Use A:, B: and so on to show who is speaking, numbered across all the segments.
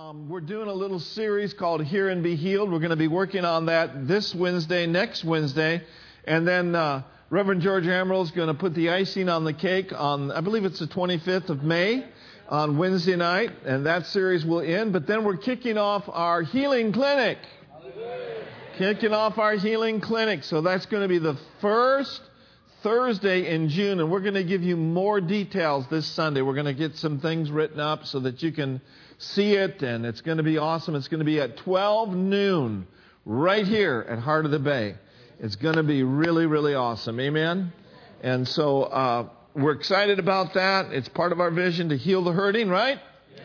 A: Um, we're doing a little series called Hear and Be Healed. We're going to be working on that this Wednesday, next Wednesday. And then uh, Reverend George Amaral is going to put the icing on the cake on, I believe it's the 25th of May on Wednesday night. And that series will end. But then we're kicking off our healing clinic. Kicking off our healing clinic. So that's going to be the first Thursday in June. And we're going to give you more details this Sunday. We're going to get some things written up so that you can see it, and it's going to be awesome. It's going to be at 12 noon right here at Heart of the Bay. It's going to be really, really awesome. Amen? And so uh, we're excited about that. It's part of our vision to heal the hurting, right? Yes.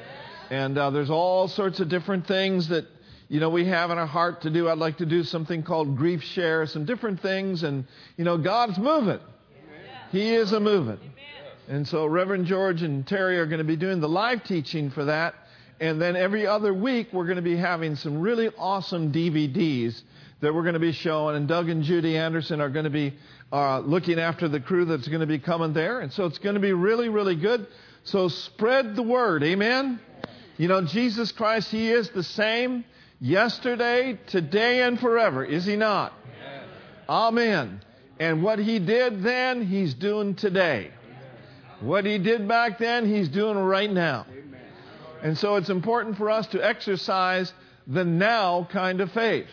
A: And uh, there's all sorts of different things that you know we have in our heart to do. I'd like to do something called grief share, some different things, and you know God's moving. He is a moving. And so Reverend George and Terry are going to be doing the live teaching for that. And then every other week, we're going to be having some really awesome DVDs that we're going to be showing. And Doug and Judy Anderson are going to be uh, looking after the crew that's going to be coming there. And so it's going to be really, really good. So spread the word. Amen? You know, Jesus Christ, He is the same yesterday, today, and forever. Is He not? Amen. And what He did then, He's doing today. What He did back then, He's doing right now. And so it's important for us to exercise the now kind of faith.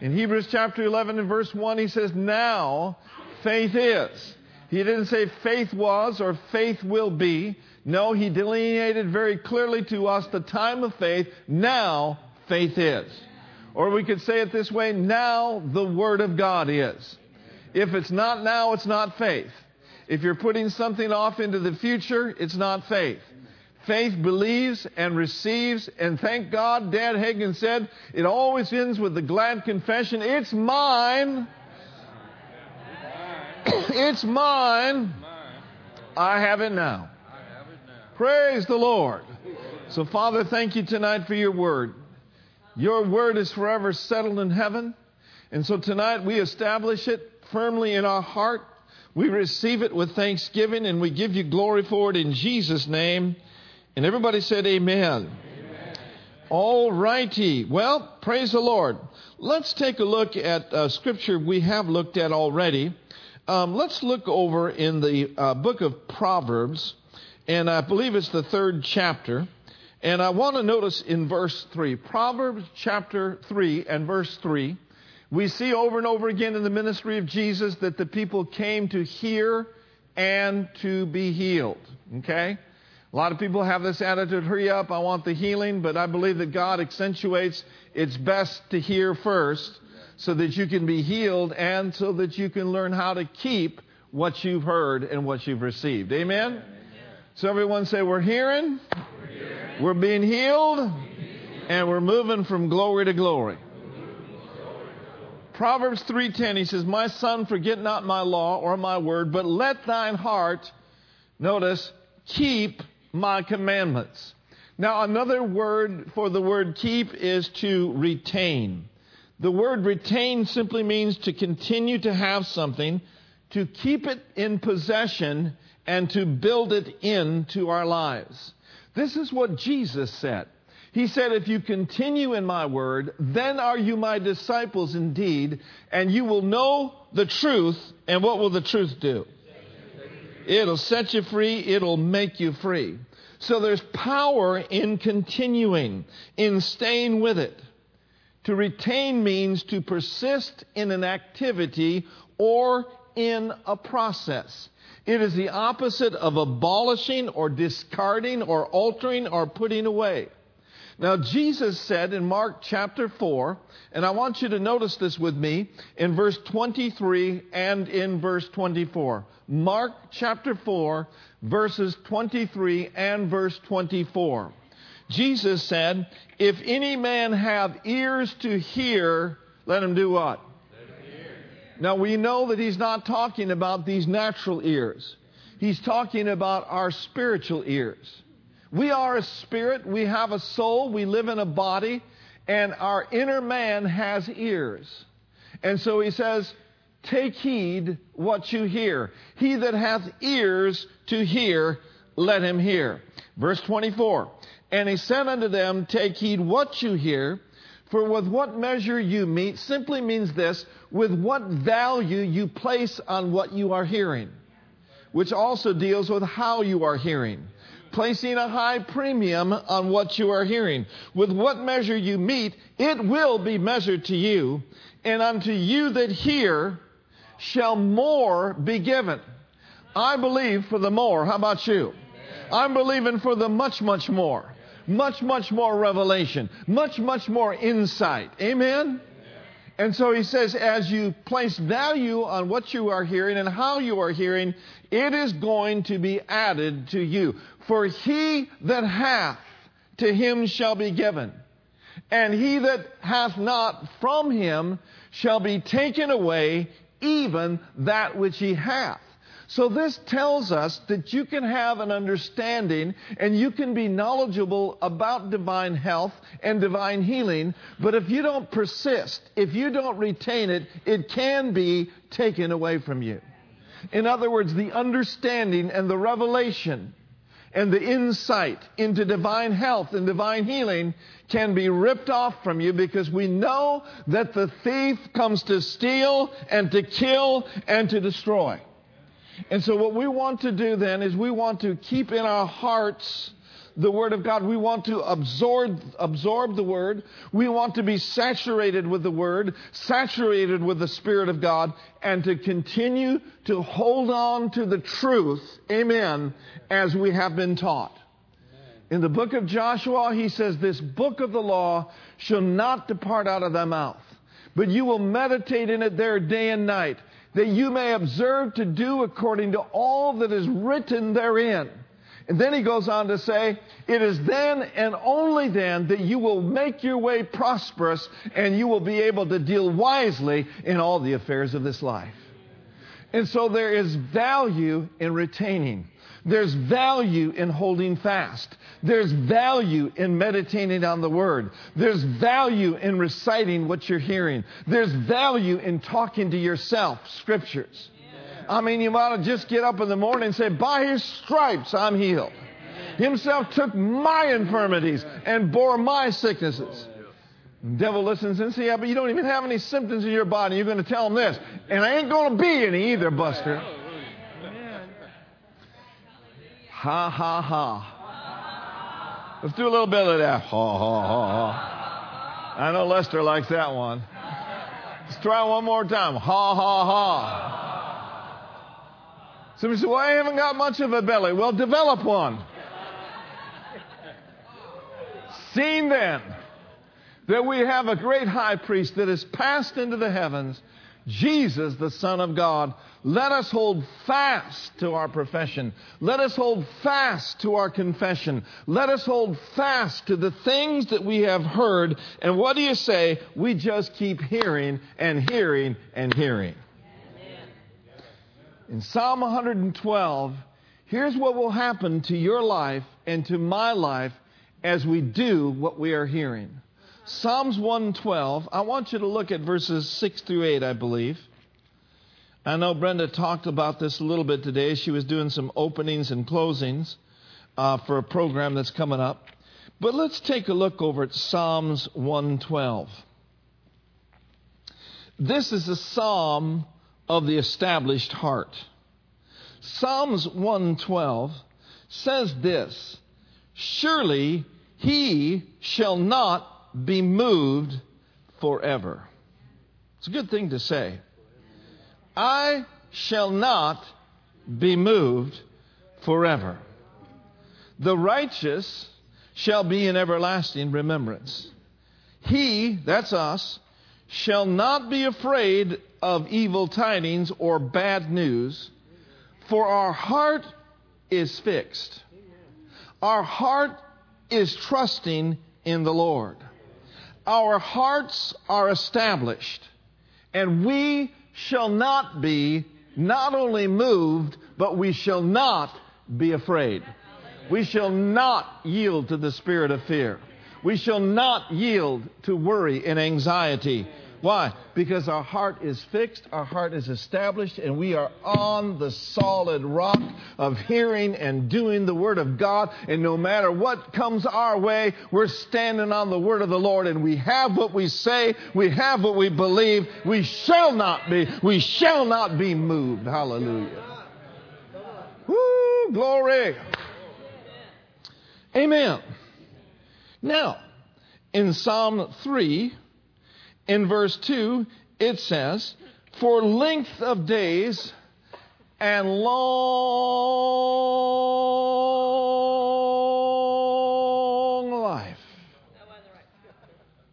A: In Hebrews chapter 11 and verse 1, he says, Now faith is. He didn't say faith was or faith will be. No, he delineated very clearly to us the time of faith. Now faith is. Or we could say it this way now the Word of God is. If it's not now, it's not faith. If you're putting something off into the future, it's not faith. Faith believes and receives, and thank God, Dad Hagin said, it always ends with the glad confession, it's mine. it's mine. I have it now. Praise the Lord. So, Father, thank you tonight for your word. Your word is forever settled in heaven. And so tonight we establish it firmly in our heart. We receive it with thanksgiving and we give you glory for it in Jesus' name. And everybody said, Amen. Amen. All righty. Well, praise the Lord. Let's take a look at uh, scripture we have looked at already. Um, let's look over in the uh, book of Proverbs, and I believe it's the third chapter. And I want to notice in verse 3, Proverbs chapter 3 and verse 3, we see over and over again in the ministry of Jesus that the people came to hear and to be healed. Okay? A lot of people have this attitude hurry up, I want the healing, but I believe that God accentuates it's best to hear first so that you can be healed and so that you can learn how to keep what you've heard and what you've received. Amen? Amen. So everyone say, We're hearing, we're, hearing. we're being healed, and we're moving from glory to glory. Proverbs 3:10 he says, "My son, forget not my law or my word, but let thine heart notice keep my commandments. Now, another word for the word keep is to retain. The word retain simply means to continue to have something, to keep it in possession, and to build it into our lives. This is what Jesus said. He said, If you continue in my word, then are you my disciples indeed, and you will know the truth. And what will the truth do? It'll set you free, it'll make you free. So there's power in continuing, in staying with it. To retain means to persist in an activity or in a process. It is the opposite of abolishing or discarding or altering or putting away. Now, Jesus said in Mark chapter 4, and I want you to notice this with me in verse 23 and in verse 24. Mark chapter 4, verses 23 and verse 24. Jesus said, If any man have ears to hear, let him do what? Now we know that he's not talking about these natural ears. He's talking about our spiritual ears. We are a spirit, we have a soul, we live in a body, and our inner man has ears. And so he says, Take heed what you hear. He that hath ears to hear, let him hear. Verse 24 And he said unto them, Take heed what you hear, for with what measure you meet simply means this with what value you place on what you are hearing, which also deals with how you are hearing. Placing a high premium on what you are hearing. With what measure you meet, it will be measured to you, and unto you that hear shall more be given. I believe for the more. How about you? I'm believing for the much, much more. Much, much more revelation. Much, much more insight. Amen? And so he says, as you place value on what you are hearing and how you are hearing, it is going to be added to you. For he that hath, to him shall be given. And he that hath not from him shall be taken away even that which he hath. So this tells us that you can have an understanding and you can be knowledgeable about divine health and divine healing, but if you don't persist, if you don't retain it, it can be taken away from you. In other words, the understanding and the revelation and the insight into divine health and divine healing can be ripped off from you because we know that the thief comes to steal and to kill and to destroy. And so, what we want to do then is we want to keep in our hearts the Word of God. We want to absorb, absorb the Word. We want to be saturated with the Word, saturated with the Spirit of God, and to continue to hold on to the truth, amen, as we have been taught. In the book of Joshua, he says, This book of the law shall not depart out of thy mouth, but you will meditate in it there day and night that you may observe to do according to all that is written therein. And then he goes on to say, It is then and only then that you will make your way prosperous and you will be able to deal wisely in all the affairs of this life. And so there is value in retaining. There's value in holding fast. There's value in meditating on the Word. There's value in reciting what you're hearing. There's value in talking to yourself, Scriptures. I mean, you ought to just get up in the morning and say, By His stripes I'm healed. Himself took my infirmities and bore my sicknesses. The devil listens and says, Yeah, but you don't even have any symptoms in your body. You're going to tell him this. And I ain't going to be any either, Buster. Ha ha ha. Let's do a little bit of that. Ha ha ha ha. I know Lester likes that one. Let's try one more time. Ha ha ha. Somebody said, Well, I haven't got much of a belly. Well, develop one. Seeing then that we have a great high priest that has passed into the heavens, Jesus, the Son of God, let us hold fast to our profession. Let us hold fast to our confession. Let us hold fast to the things that we have heard. And what do you say? We just keep hearing and hearing and hearing. In Psalm 112, here's what will happen to your life and to my life as we do what we are hearing. Psalms 112, I want you to look at verses 6 through 8, I believe. I know Brenda talked about this a little bit today. She was doing some openings and closings uh, for a program that's coming up. But let's take a look over at Psalms 112. This is a psalm of the established heart. Psalms 112 says this Surely he shall not be moved forever. It's a good thing to say. I shall not be moved forever. The righteous shall be in everlasting remembrance. He, that's us, shall not be afraid of evil tidings or bad news, for our heart is fixed. Our heart is trusting in the Lord our hearts are established, and we shall not be not only moved, but we shall not be afraid. We shall not yield to the spirit of fear. We shall not yield to worry and anxiety, Why? Because our heart is fixed, our heart is established, and we are on the solid rock of hearing and doing the Word of God. And no matter what comes our way, we're standing on the Word of the Lord, and we have what we say, we have what we believe. We shall not be, we shall not be moved. Hallelujah. Woo, glory. Amen. Now, in Psalm 3, in verse 2, it says, For length of days and long life.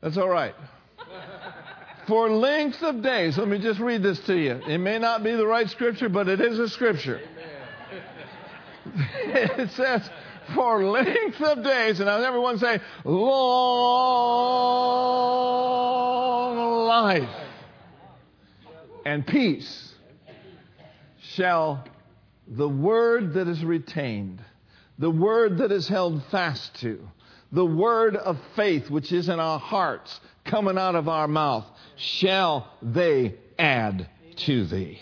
A: That's all right. For length of days. Let me just read this to you. It may not be the right scripture, but it is a scripture. it says, for length of days, and everyone say, long life and peace shall the word that is retained, the word that is held fast to, the word of faith which is in our hearts, coming out of our mouth, shall they add to thee.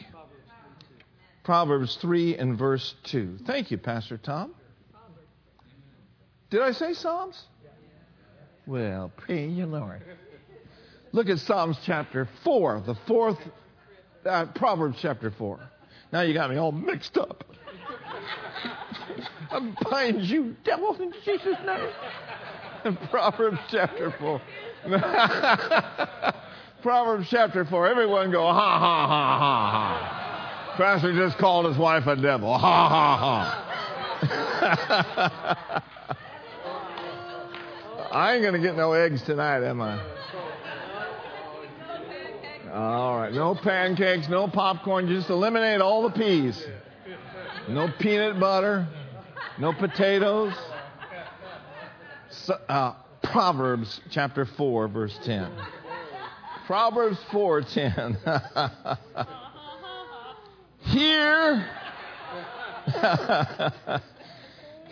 A: Proverbs 3 and verse 2. Thank you, Pastor Tom. Did I say Psalms? Well, praise the Lord. Look at Psalms chapter 4, the fourth, uh, Proverbs chapter 4. Now you got me all mixed up. I bind you, devil, in Jesus' name. Proverbs chapter 4. Proverbs chapter 4. Everyone go, ha, ha, ha, ha, ha. Pastor just called his wife a devil. Ha, ha, ha. I ain't going to get no eggs tonight, am I? All right. No pancakes, no popcorn. Just eliminate all the peas. No peanut butter. No potatoes. So, uh, Proverbs chapter 4, verse 10. Proverbs 4, 10.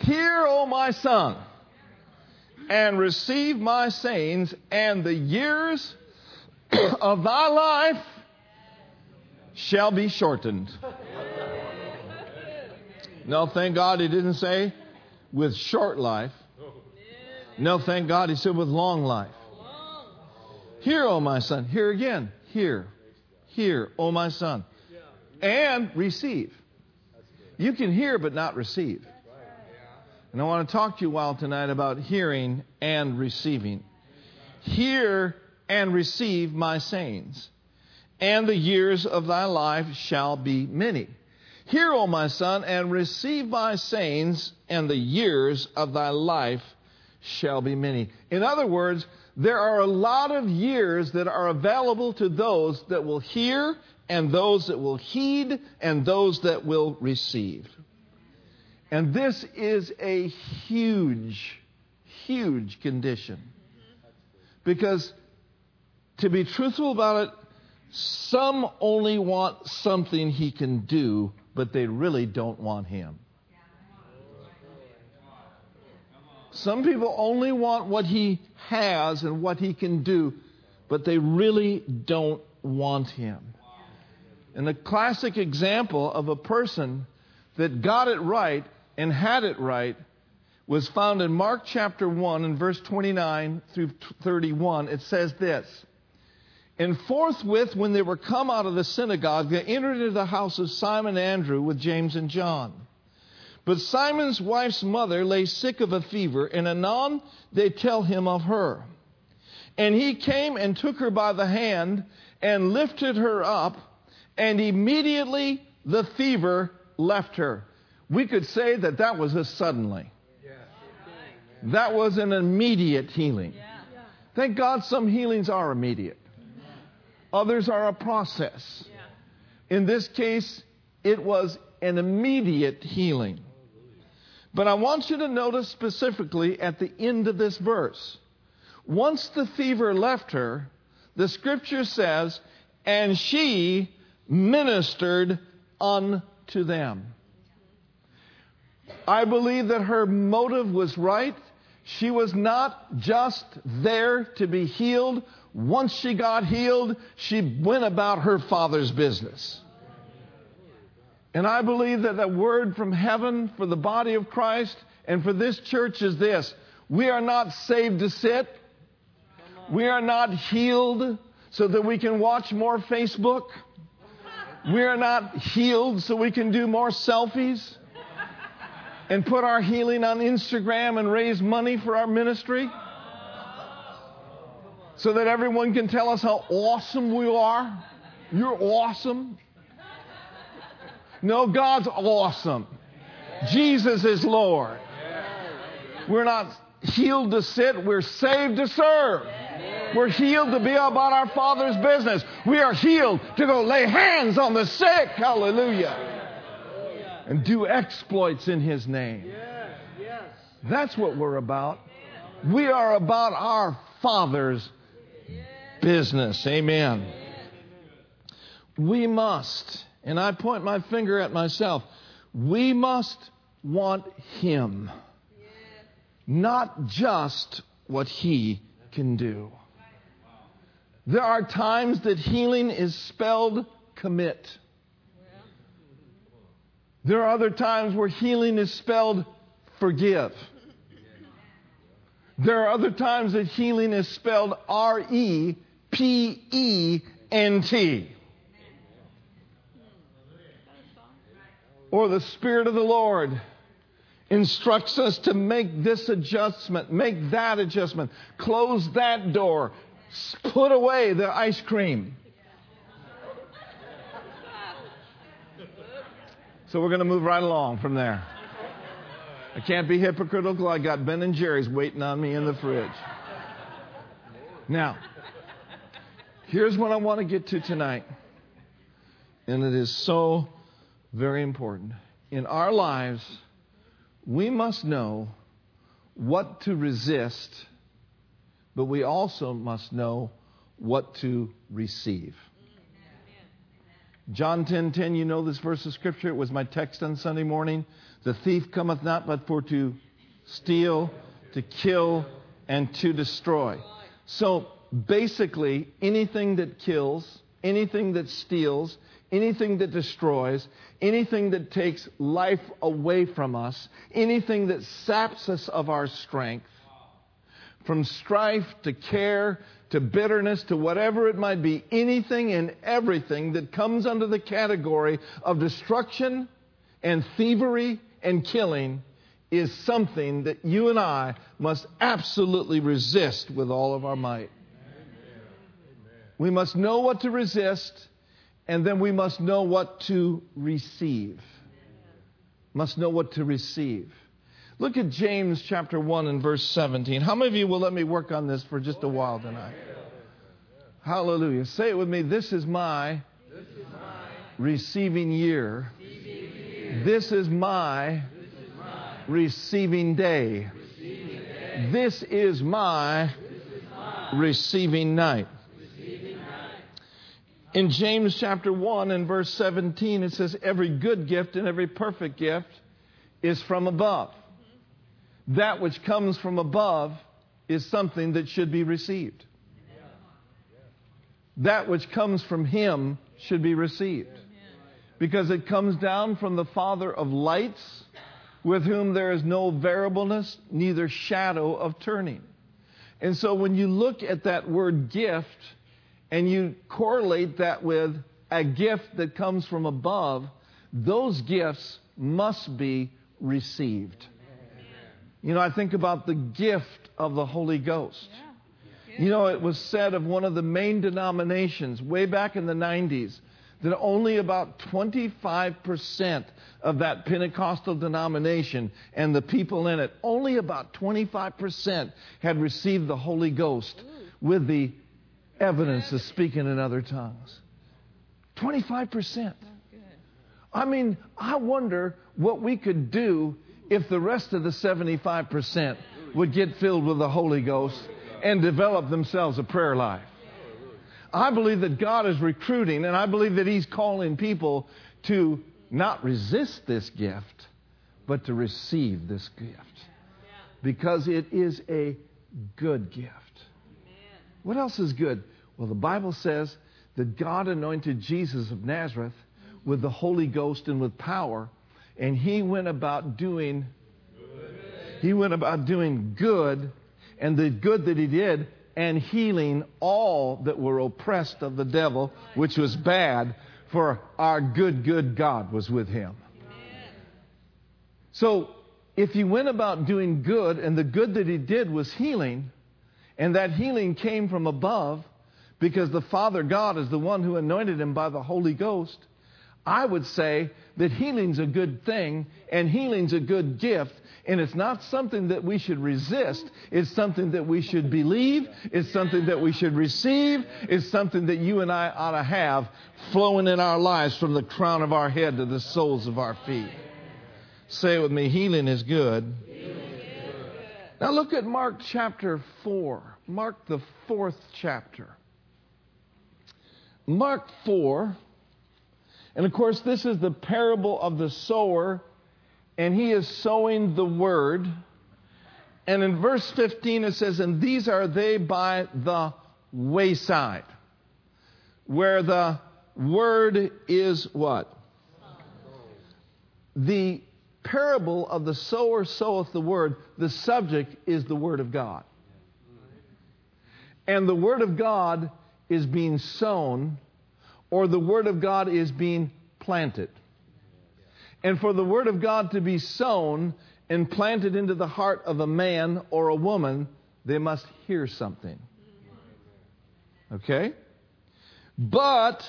A: Hear, O my son and receive my sayings, and the years of thy life shall be shortened. No, thank God he didn't say with short life. No, thank God he said with long life. Hear, O my son. Hear again. Hear. Hear, O my son. And receive. You can hear but not receive. And I want to talk to you while tonight about hearing and receiving. Hear and receive my sayings, and the years of thy life shall be many. Hear, O my son, and receive my sayings, and the years of thy life shall be many. In other words, there are a lot of years that are available to those that will hear, and those that will heed, and those that will receive. And this is a huge, huge condition. Because to be truthful about it, some only want something he can do, but they really don't want him. Some people only want what he has and what he can do, but they really don't want him. And the classic example of a person that got it right and had it right was found in Mark chapter 1 and verse 29 through 31. It says this And forthwith, when they were come out of the synagogue, they entered into the house of Simon Andrew with James and John. But Simon's wife's mother lay sick of a fever, and anon they tell him of her. And he came and took her by the hand and lifted her up, and immediately the fever left her. We could say that that was a suddenly. That was an immediate healing. Thank God some healings are immediate. Others are a process. In this case, it was an immediate healing. But I want you to notice specifically at the end of this verse. Once the fever left her, the scripture says, and she ministered unto them. I believe that her motive was right. She was not just there to be healed. Once she got healed, she went about her father's business. And I believe that the word from heaven for the body of Christ and for this church is this we are not saved to sit, we are not healed so that we can watch more Facebook. We are not healed so we can do more selfies and put our healing on Instagram and raise money for our ministry so that everyone can tell us how awesome we are. You're awesome. No, God's awesome. Jesus is Lord. We're not healed to sit, we're saved to serve. We're healed to be about our Father's business. We are healed to go lay hands on the sick. Hallelujah. And do exploits in His name. That's what we're about. We are about our Father's business. Amen. We must, and I point my finger at myself, we must want Him, not just what He can do. There are times that healing is spelled commit. There are other times where healing is spelled forgive. There are other times that healing is spelled R E P E N T. Or the Spirit of the Lord instructs us to make this adjustment, make that adjustment, close that door, Put away the ice cream. So we're going to move right along from there. I can't be hypocritical. I got Ben and Jerry's waiting on me in the fridge. Now, here's what I want to get to tonight. And it is so very important. In our lives, we must know what to resist but we also must know what to receive. John 10:10, 10, 10, you know this verse of scripture. It was my text on Sunday morning. The thief cometh not but for to steal, to kill, and to destroy. So basically, anything that kills, anything that steals, anything that destroys, anything that takes life away from us, anything that saps us of our strength, from strife to care to bitterness to whatever it might be, anything and everything that comes under the category of destruction and thievery and killing is something that you and I must absolutely resist with all of our might. We must know what to resist, and then we must know what to receive. Must know what to receive. Look at James chapter 1 and verse 17. How many of you will let me work on this for just a while tonight? Hallelujah. Say it with me. This is my, receiving year. This is my, receiving day. This is my, receiving night. In James chapter 1 and verse 17, it says, Every good gift and every perfect gift is from above that which comes from above is something that should be received. That which comes from Him should be received. Because it comes down from the Father of lights, with whom there is no variableness, neither shadow of turning. And so when you look at that word gift and you correlate that with a gift that comes from above, those gifts must be received. You know, I think about the gift of the Holy Ghost. You know, it was said of one of the main denominations way back in the 90s that only about 25% of that Pentecostal denomination and the people in it, only about 25% had received the Holy Ghost with the evidence of speaking in other tongues. 25%. I mean, I wonder what we could do if the rest of the 75% would get filled with the Holy Ghost and develop themselves a prayer life. I believe that God is recruiting, and I believe that He's calling people to not resist this gift, but to receive this gift. because it is a good gift. What else is good? Well, the Bible says that God anointed Jesus of Nazareth with the Holy Ghost and with power, and he went about doing he went about doing good, and the good that he did, and healing all that were oppressed of the devil, which was bad, for our good, good God was with him. So, if he went about doing good, and the good that he did was healing, and that healing came from above, because the Father God is the one who anointed him by the Holy Ghost, I would say that healing's a good thing and healing's a good gift. And it's not something that we should resist. It's something that we should believe. It's something that we should receive. It's something that you and I ought to have flowing in our lives from the crown of our head to the soles of our feet. Say it with me healing is good. Now look at Mark chapter 4. Mark the fourth chapter. Mark 4 and of course, this is the parable of the sower, and he is sowing the word. And in verse 15 it says, And these are they by the wayside, where the word is what? The parable of the sower soweth the word, the subject is the word of God. And the word of God is being sown or the Word of God is being planted. And for the Word of God to be sown and planted into the heart of a man or a woman, they must hear something. Okay? But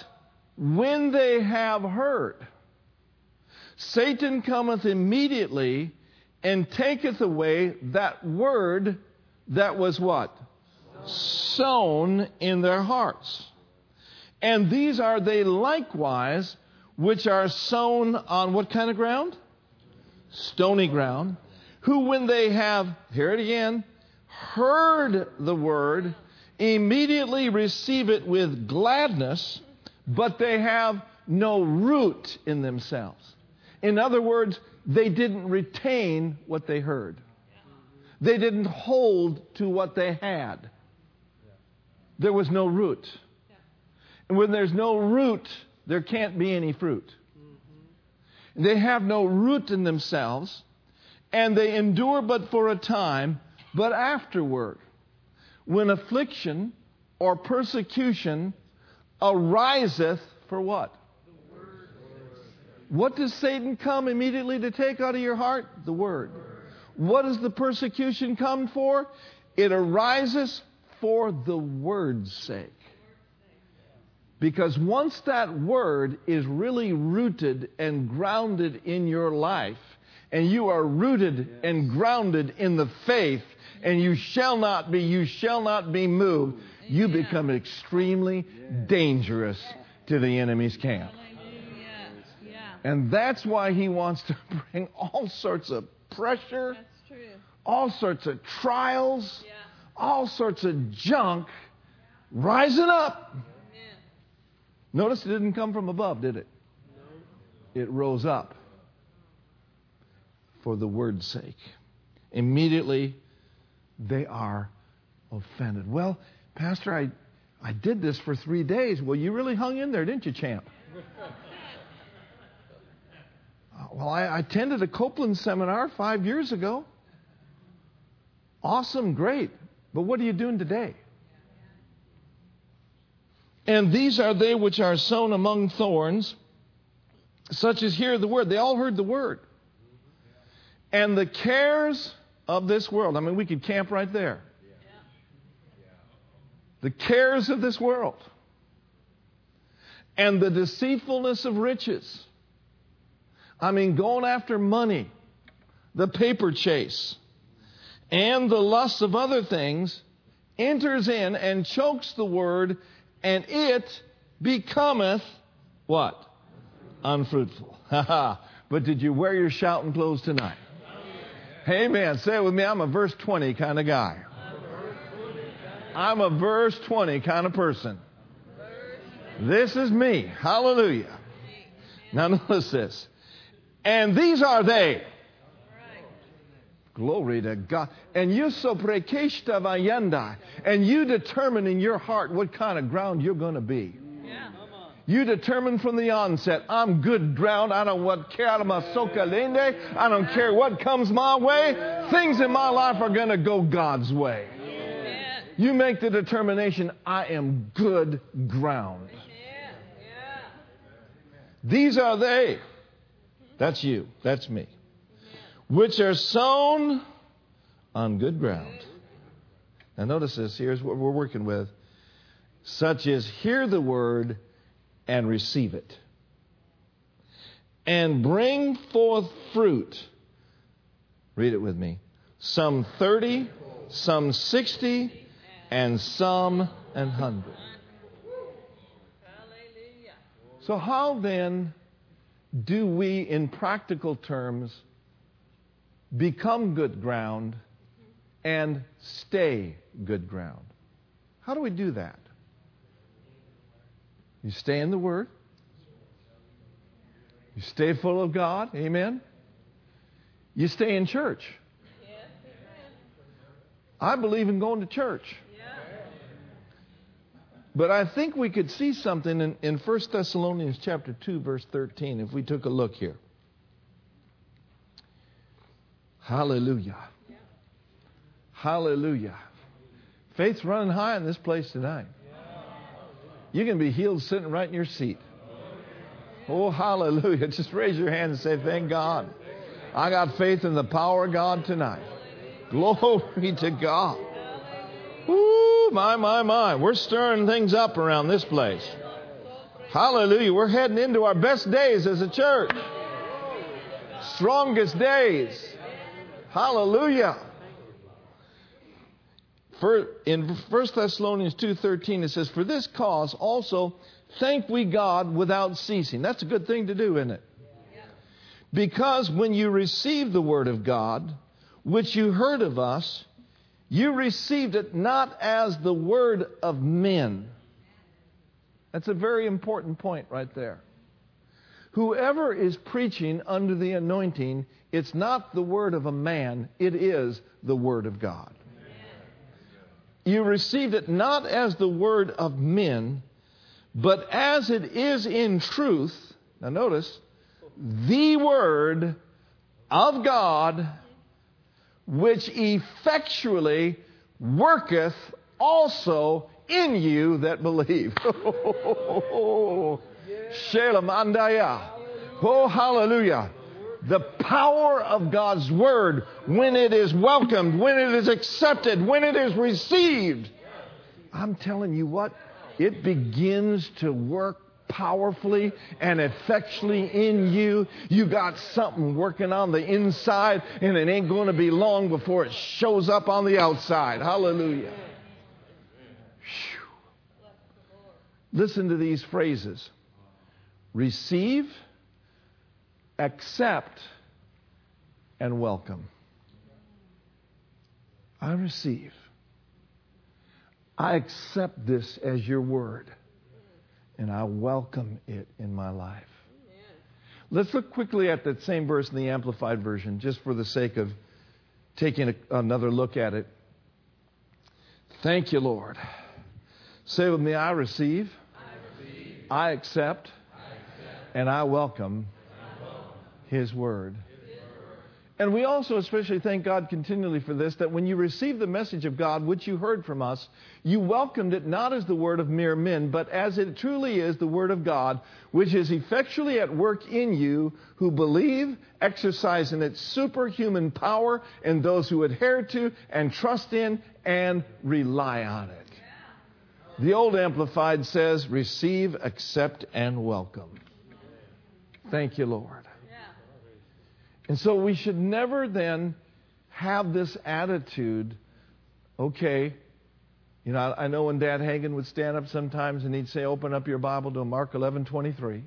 A: when they have heard, Satan cometh immediately and taketh away that word that was what? Sown in their hearts. And these are they likewise, which are sown on what kind of ground? Stony ground. Who, when they have, hear it again, heard the word, immediately receive it with gladness, but they have no root in themselves. In other words, they didn't retain what they heard. They didn't hold to what they had. There was no root. And when there's no root, there can't be any fruit. Mm-hmm. They have no root in themselves, and they endure but for a time, but afterward, when affliction or persecution ariseth for what? What does Satan come immediately to take out of your heart? The word. What does the persecution come for? It arises for the word's sake. Because once that word is really rooted and grounded in your life, and you are rooted and grounded in the faith, and you shall not be, you shall not be moved, you become extremely dangerous to the enemy's camp. And that's why he wants to bring all sorts of pressure, all sorts of trials, all sorts of junk rising up Notice it didn't come from above, did it? It rose up for the word's sake. Immediately, they are offended. Well, Pastor, I, I did this for three days. Well, you really hung in there, didn't you, champ? Uh, well, I attended a Copeland seminar five years ago. Awesome, great. But what are you doing today? And these are they which are sown among thorns, such as hear the word. They all heard the word. And the cares of this world. I mean, we could camp right there. The cares of this world. And the deceitfulness of riches. I mean, going after money, the paper chase, and the lust of other things enters in and chokes the word and it becometh what? Unfruitful. but did you wear your shouting clothes tonight? Amen. Say it with me. I'm a verse 20 kind of guy. I'm a verse 20 kind of person. This is me. Hallelujah. Now notice this. And these are they. Glory to God. And you so prekeshta vayanda. And you determine in your heart what kind of ground you're going to be. Yeah. You determine from the onset, I'm good ground. I don't what care I don't care what comes my way. Things in my life are going to go God's way. You make the determination, I am good ground. These are they. That's you. That's me which are sown on good ground. Now, notice this. Here's what we're working with such as hear the word and receive it, and bring forth fruit. Read it with me. Some 30, some 60, and some an 100. So, how then do we, in practical terms, become good ground, and stay good ground. How do we do that? You stay in the Word. You stay full of God. Amen. You stay in church. I believe in going to church. But I think we could see something in, in 1 Thessalonians chapter 2, verse 13, if we took a look here. Hallelujah. Hallelujah. Faith's running high in this place tonight. You can be healed sitting right in your seat. Oh, hallelujah. Just raise your hand and say, Thank God. I got faith in the power of God tonight. Glory to God. Ooh, my, my, my. We're stirring things up around this place. Hallelujah. We're heading into our best days as a church. Strongest days. Hallelujah. For, in 1 Thessalonians 2.13 it says, For this cause also thank we God without ceasing. That's a good thing to do, isn't it? Because when you received the word of God, which you heard of us, you received it not as the word of men. That's a very important point right there. Whoever is preaching under the anointing, it's not the word of a man, it is the word of God. You received it not as the word of men, but as it is in truth. Now, notice, the word of God, which effectually worketh also in you that believe. Shelamandaya. Oh, hallelujah. The power of God's word when it is welcomed, when it is accepted, when it is received. I'm telling you what, it begins to work powerfully and effectually in you. You got something working on the inside, and it ain't going to be long before it shows up on the outside. Hallelujah. Listen to these phrases receive, accept, and welcome. I receive. I accept this as your word, and I welcome it in my life. Let's look quickly at that same verse in the Amplified Version, just for the sake of taking a, another look at it. Thank you, Lord. Say with me, I receive, I, receive. I accept, and I welcome His Word. And we also especially thank God continually for this that when you received the message of God, which you heard from us, you welcomed it not as the word of mere men, but as it truly is the word of God, which is effectually at work in you who believe, exercising its superhuman power in those who adhere to and trust in and rely on it. The old Amplified says, receive, accept, and welcome. Thank you, Lord. And so we should never then have this attitude, okay, you know, I know when Dad Hagin would stand up sometimes and he'd say, open up your Bible to Mark 11, 23.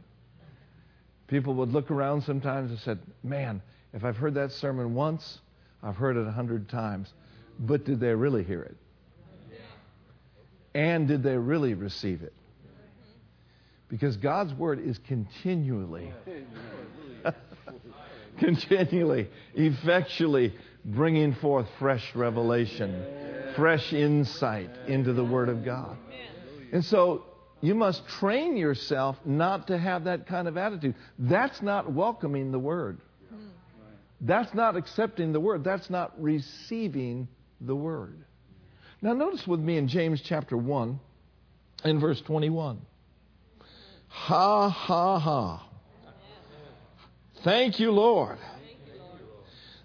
A: People would look around sometimes and said, man, if I've heard that sermon once, I've heard it a hundred times. But did they really hear it? And did they really receive it? Because God's Word is continually, continually, effectually bringing forth fresh revelation, fresh insight into the Word of God. And so you must train yourself not to have that kind of attitude. That's not welcoming the Word. That's not accepting the Word. That's not receiving the Word. Now, notice with me in James chapter 1 in verse 21. Ha, ha, ha. Thank you, Lord.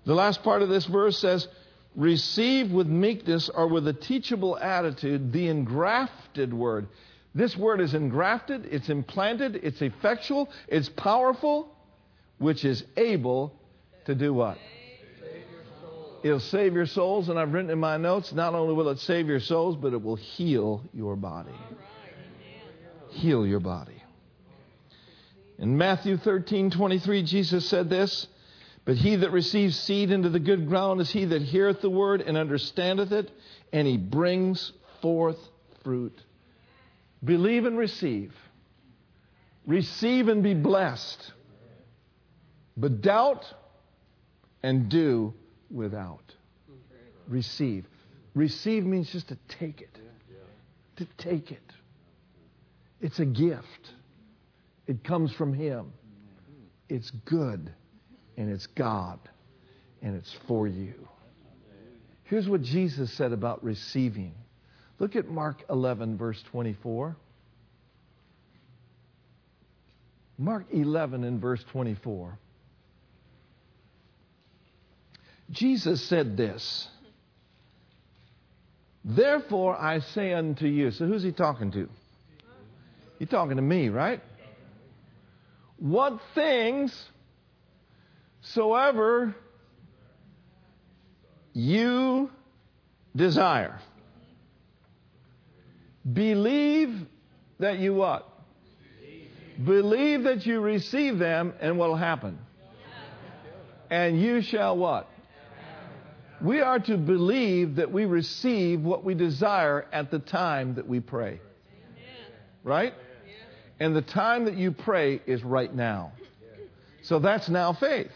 A: The last part of this verse says, Receive with meekness or with a teachable attitude the engrafted word. This word is engrafted, it's implanted, it's effectual, it's powerful, which is able to do what? It'll save your souls, and I've written in my notes not only will it save your souls, but it will heal your body. Heal your body. In Matthew 13 23, Jesus said this But he that receives seed into the good ground is he that heareth the word and understandeth it, and he brings forth fruit. Believe and receive. Receive and be blessed. But doubt and do without. Receive. Receive means just to take it. To take it. It's a gift. It comes from Him. It's good and it's God and it's for you. Here's what Jesus said about receiving. Look at Mark 11, verse 24. Mark 11 and verse 24. Jesus said this Therefore I say unto you. So who's he talking to? He's talking to me, right? What things soever you desire. Believe that you what? Believe that you receive them and what will happen? And you shall what? We are to believe that we receive what we desire at the time that we pray. Right? And the time that you pray is right now. So that's now faith.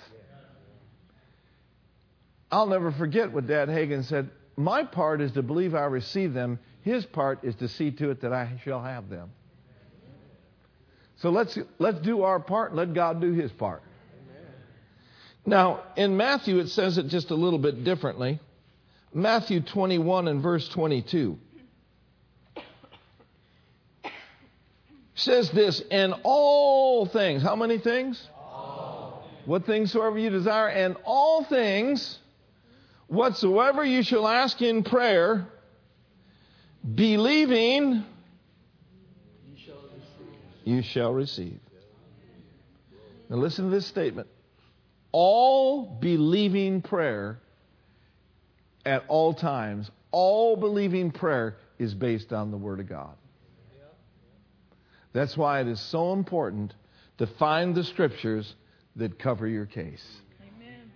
A: I'll never forget what Dad Hagin said. My part is to believe I receive them. His part is to see to it that I shall have them. So let's, let's do our part and let God do his part. Now, in Matthew, it says it just a little bit differently. Matthew 21 and verse 22 says this, in all things, how many things? What things soever you desire, and all things whatsoever you shall ask in prayer, believing, you shall receive. Now, listen to this statement all believing prayer at all times, all believing prayer is based on the Word of God. That's why it is so important to find the scriptures that cover your case. Amen.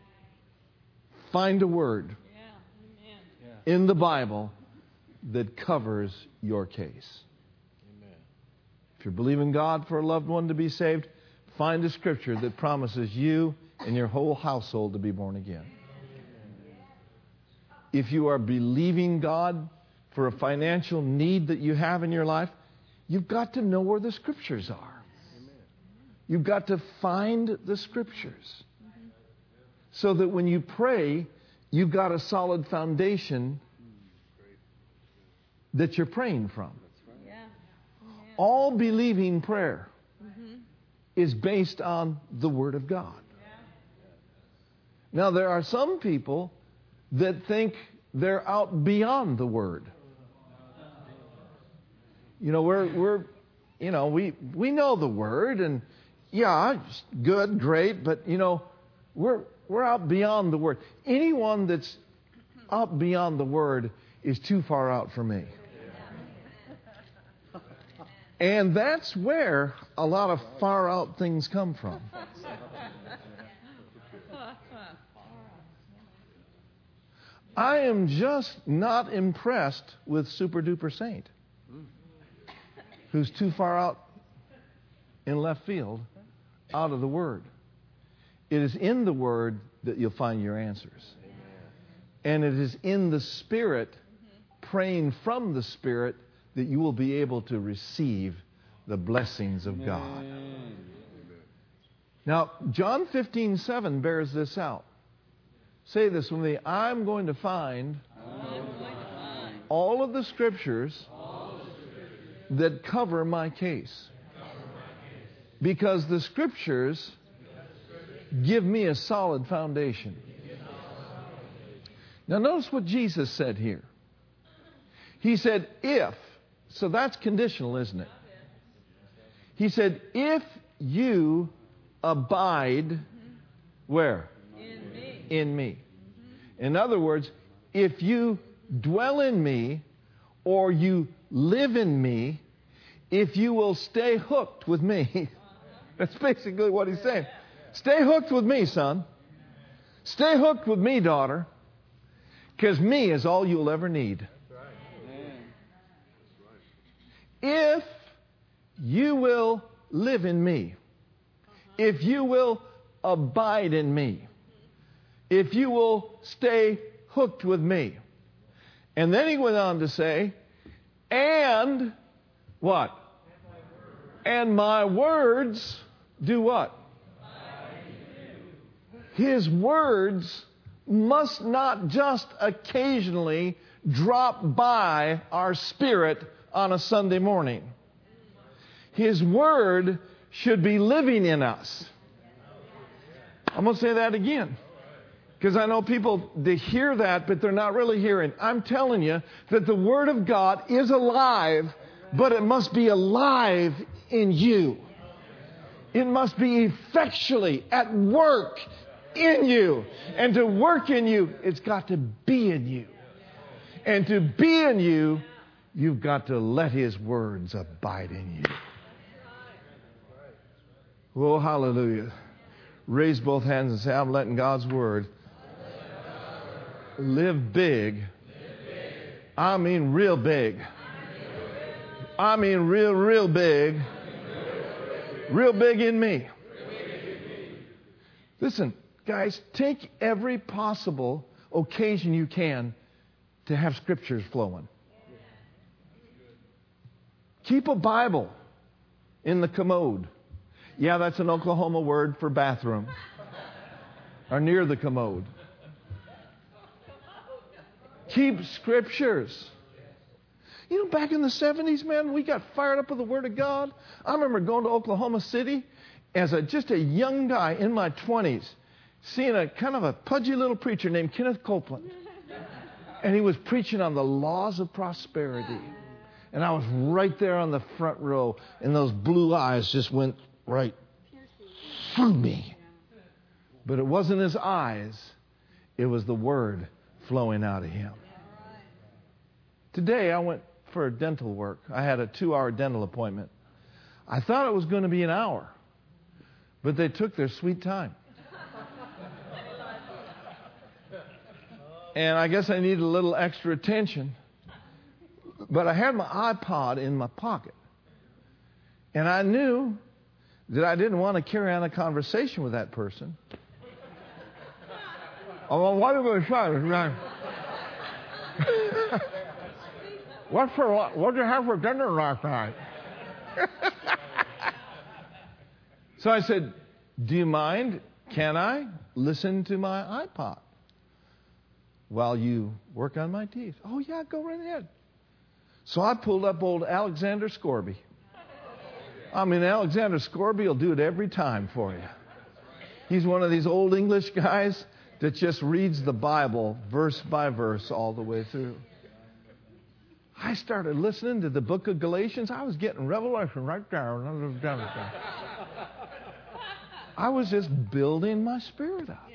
A: Find a word yeah. in the Bible that covers your case. Amen. If you're believing God for a loved one to be saved, find a scripture that promises you and your whole household to be born again. If you are believing God for a financial need that you have in your life, you've got to know where the scriptures are. You've got to find the scriptures so that when you pray, you've got a solid foundation that you're praying from. All believing prayer mm-hmm. is based on the Word of God. Now, there are some people that think they're out beyond the Word. You know, we're, we're you know, we, we know the Word, and yeah, good, great, but, you know, we're, we're out beyond the Word. Anyone that's out beyond the Word is too far out for me. And that's where a lot of far out things come from. I am just not impressed with super duper saint who's too far out in left field, out of the Word. It is in the Word that you'll find your answers. And it is in the Spirit, praying from the Spirit, that you will be able to receive the blessings of God. Now, John 15, 7 bears this out. Say this with me I'm going to find, all of the scriptures, that cover my case. Because the scriptures give me a solid foundation. Now, notice what Jesus said here. He said, if, so that's conditional, isn't it? He said, if you abide where?
B: In me.
A: In me. In other words, if you dwell in me or you live in me, if you will stay hooked with me, that's basically what he's saying. Stay hooked with me, son. Stay hooked with me, daughter. Because me is all you'll ever need. If you will live in me, if you will abide in me, if you will stay hooked with me. And then he went on to say, and what? And my words do what? His words must not just occasionally drop by our spirit on a Sunday morning. His word should be living in us. I'm going to say that again. Because I know people, they hear that, but they're not really hearing. I'm telling you that the Word of God is alive, but it must be alive in you. It must be effectually at work in you. And to work in you, it's got to be in you. And to be in you, you've got to let His words abide in you. Oh, hallelujah. Raise both hands and say, I'm letting God's word live big. I mean, real big. I mean, real, real big. Real big in me. Listen, guys, take every possible occasion you can to have scriptures flowing. Keep a Bible in the commode. Yeah, that's an Oklahoma word for bathroom. or near the commode. Keep scriptures. You know, back in the 70s, man, we got fired up with the Word of God. I remember going to Oklahoma City as a, just a young guy in my 20s, seeing a kind of a pudgy little preacher named Kenneth Copeland. And he was preaching on the laws of prosperity. And I was right there on the front row, and those blue eyes just went right through me. But it wasn't his eyes, it was the Word flowing out of him. Today, I went for dental work. I had a two hour dental appointment. I thought it was going to be an hour, but they took their sweet time. And I guess I needed a little extra attention. But I had my iPod in my pocket. And I knew that I didn't want to carry on a conversation with that person. Well, what what for? What did you have for dinner last night? so I said, "Do you mind? Can I listen to my iPod while you work on my teeth?" Oh yeah, go right ahead. So I pulled up old Alexander Scourby. I mean, Alexander Scourby will do it every time for you. He's one of these old English guys that just reads the Bible verse by verse all the way through. I started listening to the book of Galatians. I was getting revelation right there. I was just building my spirit up.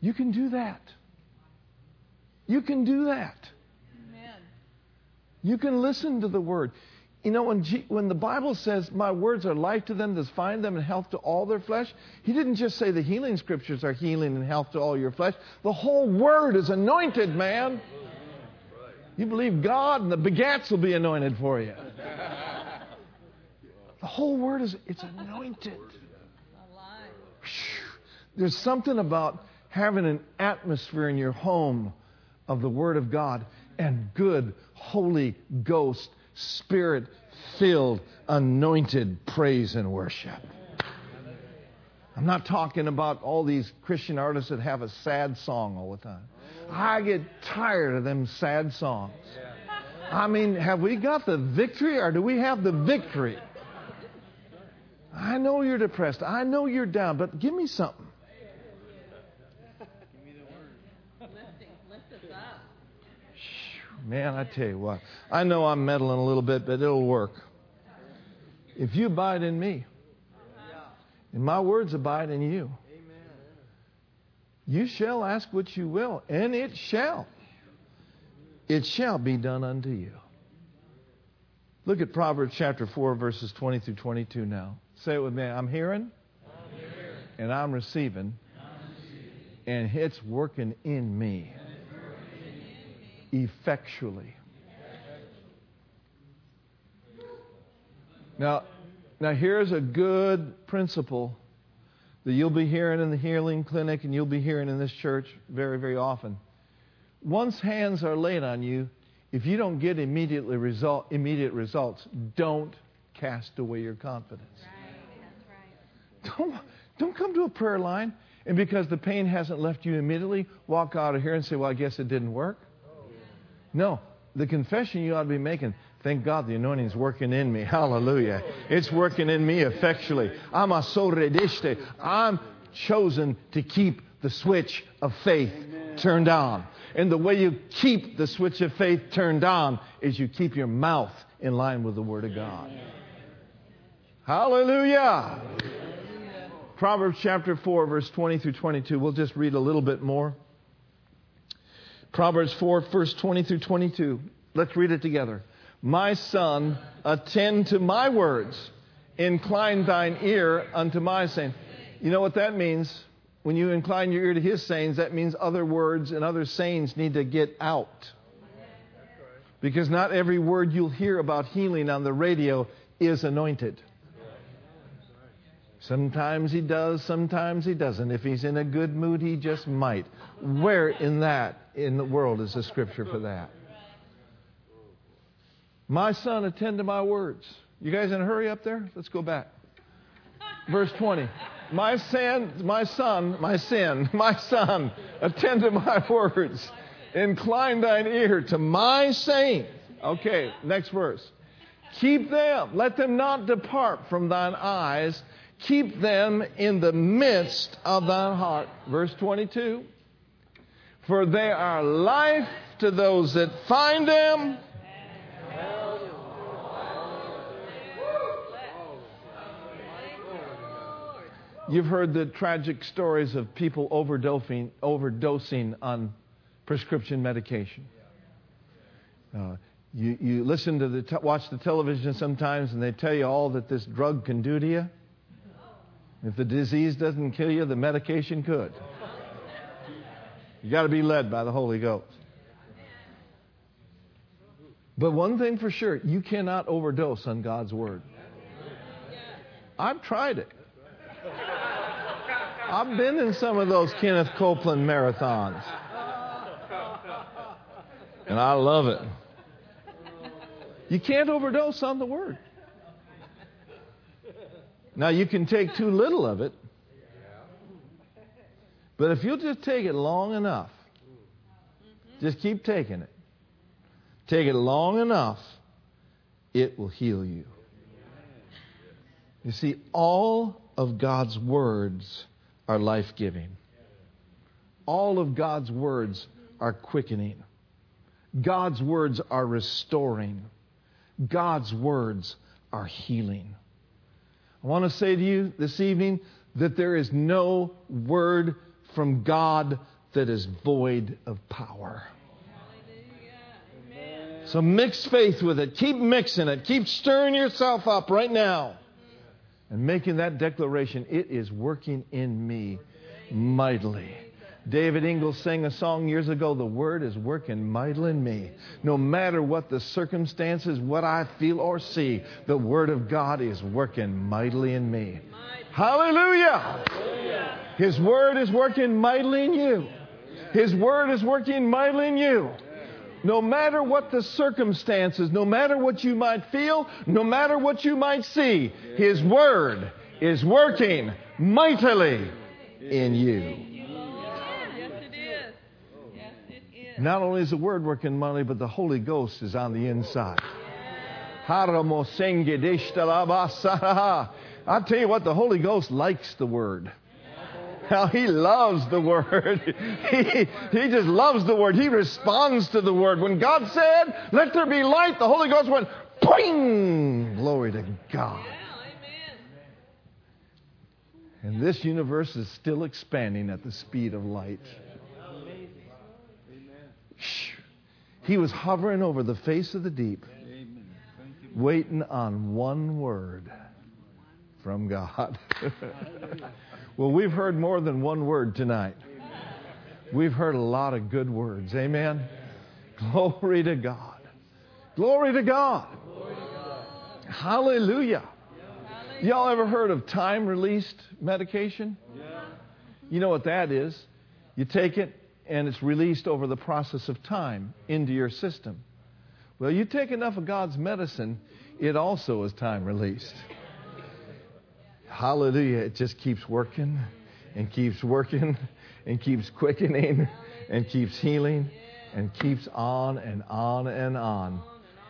A: You can do that. You can do that. You can listen to the word. You know, when, G, when the Bible says, My words are life to them that find them and health to all their flesh, He didn't just say the healing scriptures are healing and health to all your flesh. The whole word is anointed, man. You believe God, and the begats will be anointed for you. The whole word is it's anointed. There's something about having an atmosphere in your home of the Word of God and good, Holy Ghost, Spirit filled, anointed praise and worship. I'm not talking about all these Christian artists that have a sad song all the time. I get tired of them sad songs. I mean, have we got the victory or do we have the victory? I know you're depressed. I know you're down, but give me something. Man, I tell you what, I know I'm meddling a little bit, but it'll work. If you abide in me, and my words abide in you, you shall ask what you will, and it shall. It shall be done unto you. Look at Proverbs chapter 4, verses 20 through 22 now. Say it with me. I'm hearing, I'm hearing and I'm receiving, I'm receiving, and it's working in me effectually. Now, now here's a good principle that you'll be hearing in the healing clinic and you'll be hearing in this church very, very often. Once hands are laid on you, if you don't get immediately result, immediate results, don't cast away your confidence. Right, right. Don't, don't come to a prayer line and because the pain hasn't left you immediately, walk out of here and say, Well, I guess it didn't work. No, the confession you ought to be making. Thank God the anointing is working in me. Hallelujah. It's working in me effectually. I'm a sorediste. I'm chosen to keep the switch of faith turned on. And the way you keep the switch of faith turned on is you keep your mouth in line with the Word of God. Hallelujah. Proverbs chapter 4, verse 20 through 22. We'll just read a little bit more. Proverbs 4, verse 20 through 22. Let's read it together. My son, attend to my words, incline thine ear unto my saying. You know what that means? When you incline your ear to his sayings, that means other words and other sayings need to get out. Because not every word you'll hear about healing on the radio is anointed. Sometimes he does, sometimes he doesn't. If he's in a good mood, he just might. Where in that in the world is the scripture for that? My son, attend to my words. You guys in a hurry up there? Let's go back. Verse 20. My sin, my son, my sin, my son, attend to my words. Incline thine ear to my saying. Okay, next verse. Keep them, let them not depart from thine eyes Keep them in the midst of thine heart. Verse 22. For they are life to those that find them. You've heard the tragic stories of people overdosing, overdosing on prescription medication. Uh, you, you listen to the, te- watch the television sometimes, and they tell you all that this drug can do to you. If the disease doesn't kill you, the medication could. You got to be led by the Holy Ghost. But one thing for sure, you cannot overdose on God's Word. I've tried it. I've been in some of those Kenneth Copeland marathons. And I love it. You can't overdose on the Word. Now, you can take too little of it, but if you'll just take it long enough, just keep taking it. Take it long enough, it will heal you. You see, all of God's words are life giving, all of God's words are quickening, God's words are restoring, God's words are healing. I want to say to you this evening that there is no word from God that is void of power. So mix faith with it. Keep mixing it. Keep stirring yourself up right now and making that declaration. It is working in me mightily. David Ingles sang a song years ago, The Word is working mightily in me. No matter what the circumstances, what I feel or see, the Word of God is working mightily in me. Hallelujah! Hallelujah. His word is working mightily in you. His word is working mightily in you. No matter what the circumstances, no matter what you might feel, no matter what you might see, His word is working mightily in you. Not only is the word working mightily, but the Holy Ghost is on the inside. I tell you what, the Holy Ghost likes the word. How he loves the word. He, he just loves the word. He responds to the word. When God said, Let there be light, the Holy Ghost went, Boing! Glory to God. And this universe is still expanding at the speed of light. He was hovering over the face of the deep, waiting on one word from God. well, we've heard more than one word tonight. We've heard a lot of good words. Amen. Glory to God. Glory to God. Hallelujah. Y'all ever heard of time released medication? You know what that is? You take it and it's released over the process of time into your system. Well, you take enough of God's medicine, it also is time released. Hallelujah. It just keeps working and keeps working and keeps quickening and keeps healing and keeps on and on and on,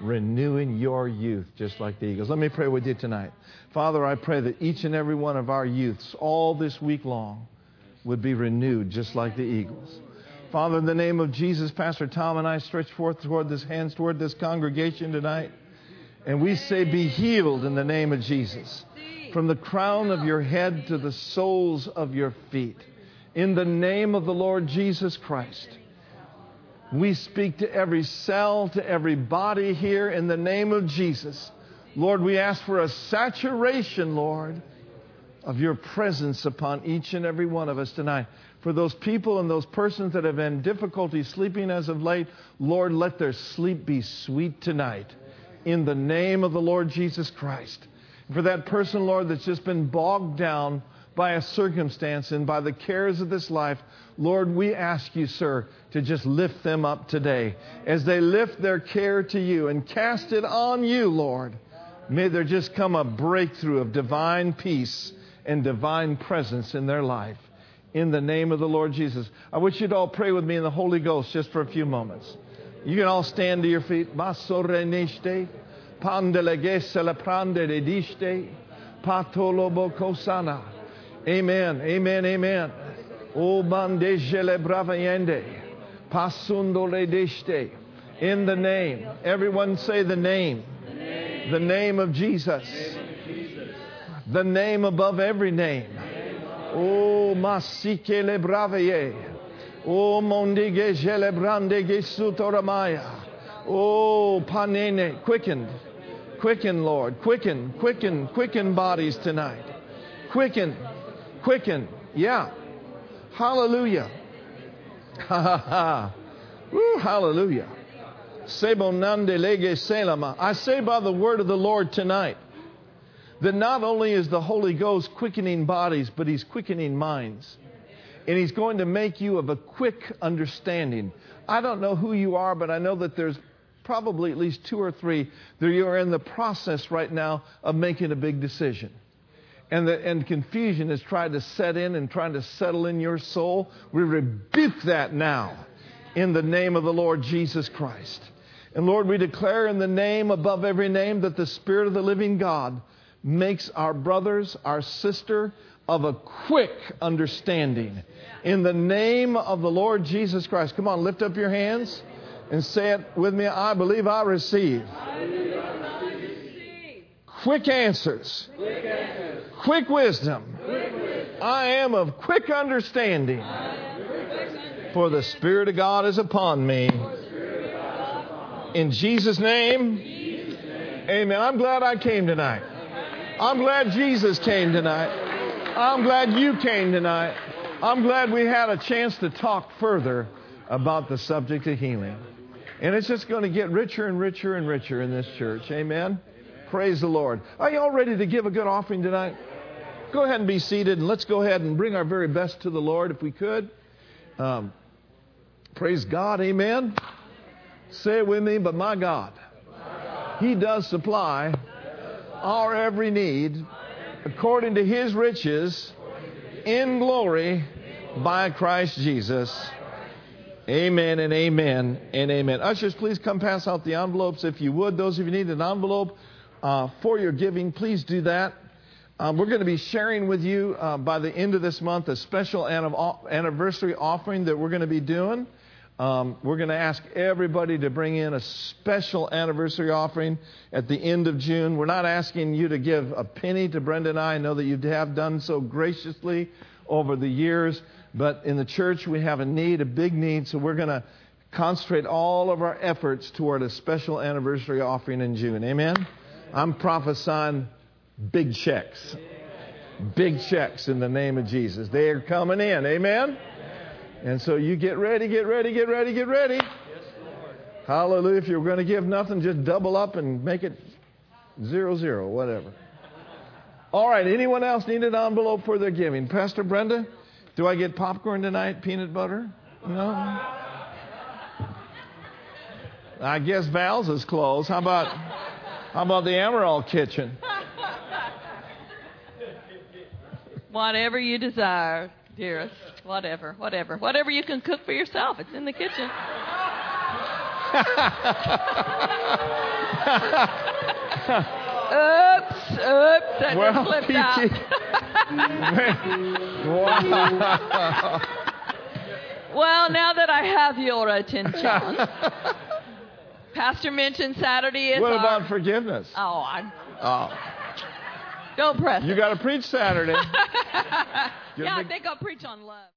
A: renewing your youth just like the eagles. Let me pray with you tonight. Father, I pray that each and every one of our youths, all this week long, would be renewed just like the eagles. Father, in the name of Jesus, Pastor Tom and I stretch forth toward this hands toward this congregation tonight. And we say, Be healed in the name of Jesus from the crown of your head to the soles of your feet. In the name of the Lord Jesus Christ. We speak to every cell, to every body here in the name of Jesus. Lord, we ask for a saturation, Lord, of your presence upon each and every one of us tonight. For those people and those persons that have had difficulty sleeping as of late, Lord, let their sleep be sweet tonight. In the name of the Lord Jesus Christ. For that person, Lord, that's just been bogged down by a circumstance and by the cares of this life, Lord, we ask you, sir, to just lift them up today. As they lift their care to you and cast it on you, Lord, may there just come a breakthrough of divine peace and divine presence in their life. In the name of the Lord Jesus. I wish you'd all pray with me in the Holy Ghost just for a few moments. You can all stand to your feet pandelegese la prande rediste, patolobo kosana. Amen, amen, amen. O bandeje le bravayende, pasundo le. In the name. Everyone say the name. The name, the name of Jesus. The name above every name. Oh, masike le bravaye. O oh, mondige le brande gesutoramaya. Oh, panene, quickened. Quicken, Lord. Quicken, quicken, quicken bodies tonight. Quicken, quicken. Yeah. Hallelujah. Ha ha ha. Woo, hallelujah. Lege selama. I say by the word of the Lord tonight that not only is the Holy Ghost quickening bodies, but He's quickening minds. And He's going to make you of a quick understanding. I don't know who you are, but I know that there's probably at least two or three that you are in the process right now of making a big decision. And, the, and confusion is trying to set in and trying to settle in your soul. We rebuke that now in the name of the Lord Jesus Christ. And Lord, we declare in the name above every name that the Spirit of the living God makes our brothers, our sister, of a quick understanding. In the name of the Lord Jesus Christ. Come on, lift up your hands and say it with me. I believe I receive. Quick answers. Quick, wisdom. I am of quick understanding. For the Spirit of God is upon me. In Jesus' name. Amen. I'm glad I came tonight. I'm glad Jesus came tonight. I'm glad you came tonight. I'm glad we had a chance to talk further about the subject of healing. And it's just going to get richer and richer and richer in this church. Amen? Amen. Praise the Lord. Are you all ready to give a good offering tonight? go ahead and be seated, and let's go ahead and bring our very best to the Lord if we could. Um, praise God, amen. Say it with me, but my God, He does supply our every need according to His riches in glory by Christ Jesus. Amen and amen and amen. Ushers, please come pass out the envelopes if you would. Those of you need an envelope uh, for your giving, please do that. Um, we're going to be sharing with you uh, by the end of this month a special anniversary offering that we're going to be doing. Um, we're going to ask everybody to bring in a special anniversary offering at the end of June. We're not asking you to give a penny to Brenda and I. I know that you have done so graciously over the years, but in the church we have a need, a big need, so we're going to concentrate all of our efforts toward a special anniversary offering in June. Amen? I'm prophesying big checks. Big checks in the name of Jesus. They are coming in. Amen? And so you get ready, get ready, get ready, get ready. Yes, Lord. Hallelujah. If you're going to give nothing, just double up and make it zero, zero, whatever. All right. Anyone else need an envelope for their giving? Pastor Brenda, do I get popcorn tonight? Peanut butter? No? I guess Val's is closed. How about, how about the Emerald Kitchen?
B: Whatever you desire, dearest. Whatever, whatever. Whatever you can cook for yourself. It's in the kitchen. oops, oops, that
A: well,
B: just slipped out.
A: wow.
B: well, now that I have your attention, Pastor mentioned Saturday is
A: What
B: our...
A: about forgiveness?
B: Oh, I...
A: Oh.
B: Don't press
A: You got to preach Saturday.
B: yeah, I think I'll preach on love.